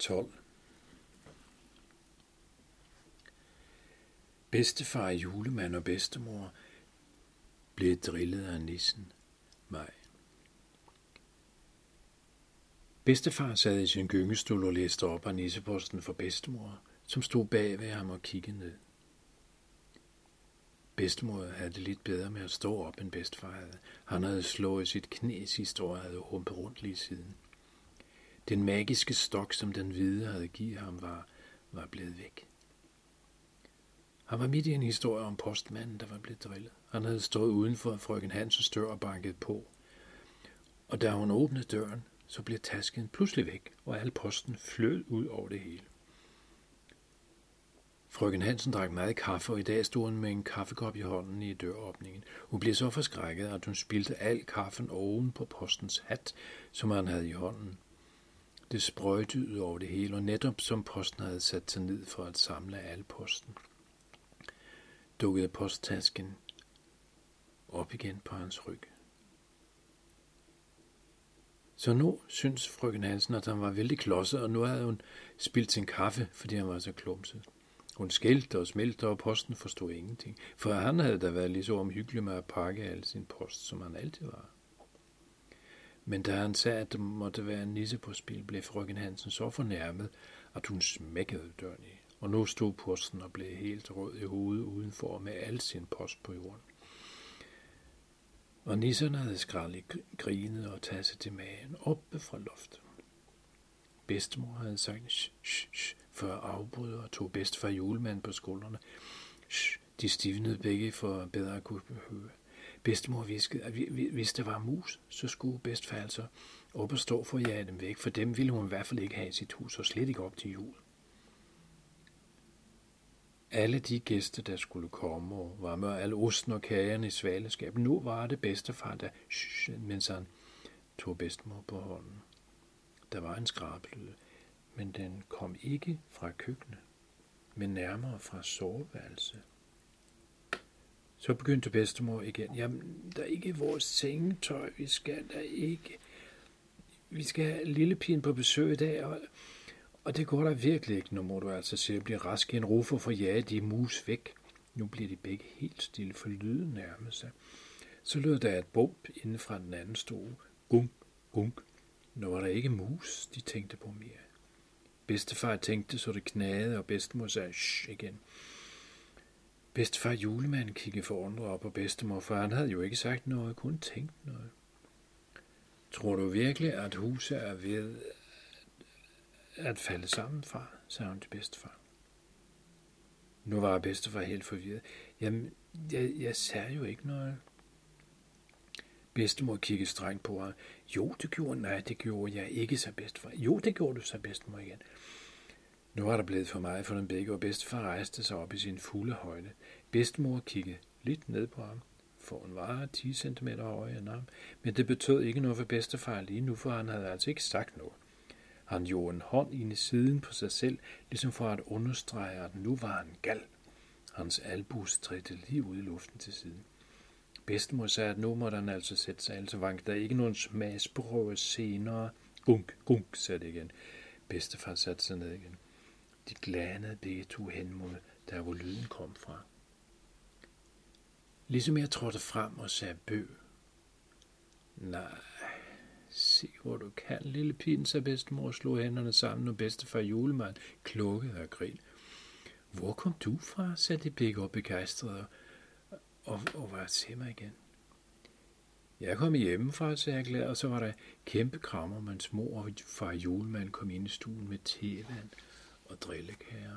12. Bedstefar, julemand og bedstemor blev drillet af nissen mig. Bedstefar sad i sin gyngestol og læste op af nisseposten for bedstemor, som stod bag ved ham og kiggede ned. Bedstemor havde det lidt bedre med at stå op, end bedstefar havde. Han havde slået sit knæ sidste år og havde humpet rundt lige siden. Den magiske stok, som den hvide havde givet ham, var, var blevet væk. Han var midt i en historie om postmanden, der var blevet drillet. Han havde stået uden for frøken Hansens dør og banket på. Og da hun åbnede døren, så blev tasken pludselig væk, og al posten flød ud over det hele. Frøken Hansen drak meget kaffe, og i dag stod hun med en kaffekop i hånden i døråbningen. Hun blev så forskrækket, at hun spildte al kaffen oven på postens hat, som han havde i hånden. Det sprøjtede over det hele, og netop som posten havde sat sig ned for at samle al posten, dukkede posttasken op igen på hans ryg. Så nu synes frøken Hansen, at han var vældig klodset, og nu havde hun spildt sin kaffe, fordi han var så klumset. Hun skældte og smelte, og posten forstod ingenting, for han havde da været lige så omhyggelig med at pakke al sin post, som han altid var. Men da han sagde, at det måtte være en nisse på spil, blev frøken Hansen så fornærmet, at hun smækkede døren i. Og nu stod posten og blev helt rød i hovedet udenfor med al sin post på jorden. Og nisserne havde skraldet grinet og tasset til magen oppe fra loftet. Bedstemor havde sagt sh, sh, shh, før afbrød og tog bedst fra julemanden på skuldrene. Sh, de stivnede begge for bedre at kunne høre. Bedstemor viskede, at hvis der var mus, så skulle bedstfar altså op og stå for at jage dem væk, for dem ville hun i hvert fald ikke have i sit hus, og slet ikke op til jul. Alle de gæster, der skulle komme, og var med alle osten og kagerne i svaleskab. Nu var det bedstefar, der shh, mens han tog bedstemor på hånden. Der var en skrabelyd, men den kom ikke fra køkkenet, men nærmere fra soveværelset. Så begyndte bedstemor igen. Jamen, der er ikke vores sengetøj. Vi skal der ikke. Vi skal have lille på besøg i dag, og, og det går der virkelig ikke. Nu må du altså se at blive rask i en rufe for ja, de mus væk. Nu bliver de begge helt stille, for lyden nærmer sig. Så lød der et bump inden fra den anden stue. Gunk, gunk. Nu var der ikke mus, de tænkte på mere. Bedstefar tænkte, så det knagede, og bedstemor sagde shh igen. Bedstefar julemanden kiggede forundret op på bedstemor, for han havde jo ikke sagt noget, kun tænkt noget. Tror du virkelig, at huset er ved at falde sammen, far? sagde hun til bedstefar. Nu var bedstefar helt forvirret. Jamen, jeg, jeg sagde jo ikke noget. Bedstemor kiggede strengt på ham. Jo, det gjorde Nej, det gjorde jeg ikke, så bedstefar. Jo, det gjorde du, så bedstemor igen. Nu var der blevet for meget for den begge, og bedstefar rejste sig op i sin fulde højde. Bedstemor kiggede lidt ned på ham, for hun var 10 cm høj end ham, men det betød ikke noget for bedstefar lige nu, for han havde altså ikke sagt noget. Han gjorde en hånd ind i siden på sig selv, ligesom for at understrege, at nu var han gal. Hans albu stridte lige ud i luften til siden. Bedstemor sagde, at nu måtte han altså sætte sig, altså vank der ikke nogen smagsprøve senere. Gunk, gunk, sagde det igen. Bedstefar satte sig ned igen. De glanede begge to hen mod, der hvor lyden kom fra. Ligesom jeg trådte frem og sagde bø. Nej, se hvor du kan, lille pin, sagde bedstemor slog hænderne sammen, og bedstefar julemand klukkede og grin. Hvor kom du fra, sagde de begge op begejstrede, og, og var til mig igen. Jeg kom hjemmefra, sagde jeg glad, og så var der kæmpe krammer, mens mor og far julemand kom ind i stuen med tevand og drillekager.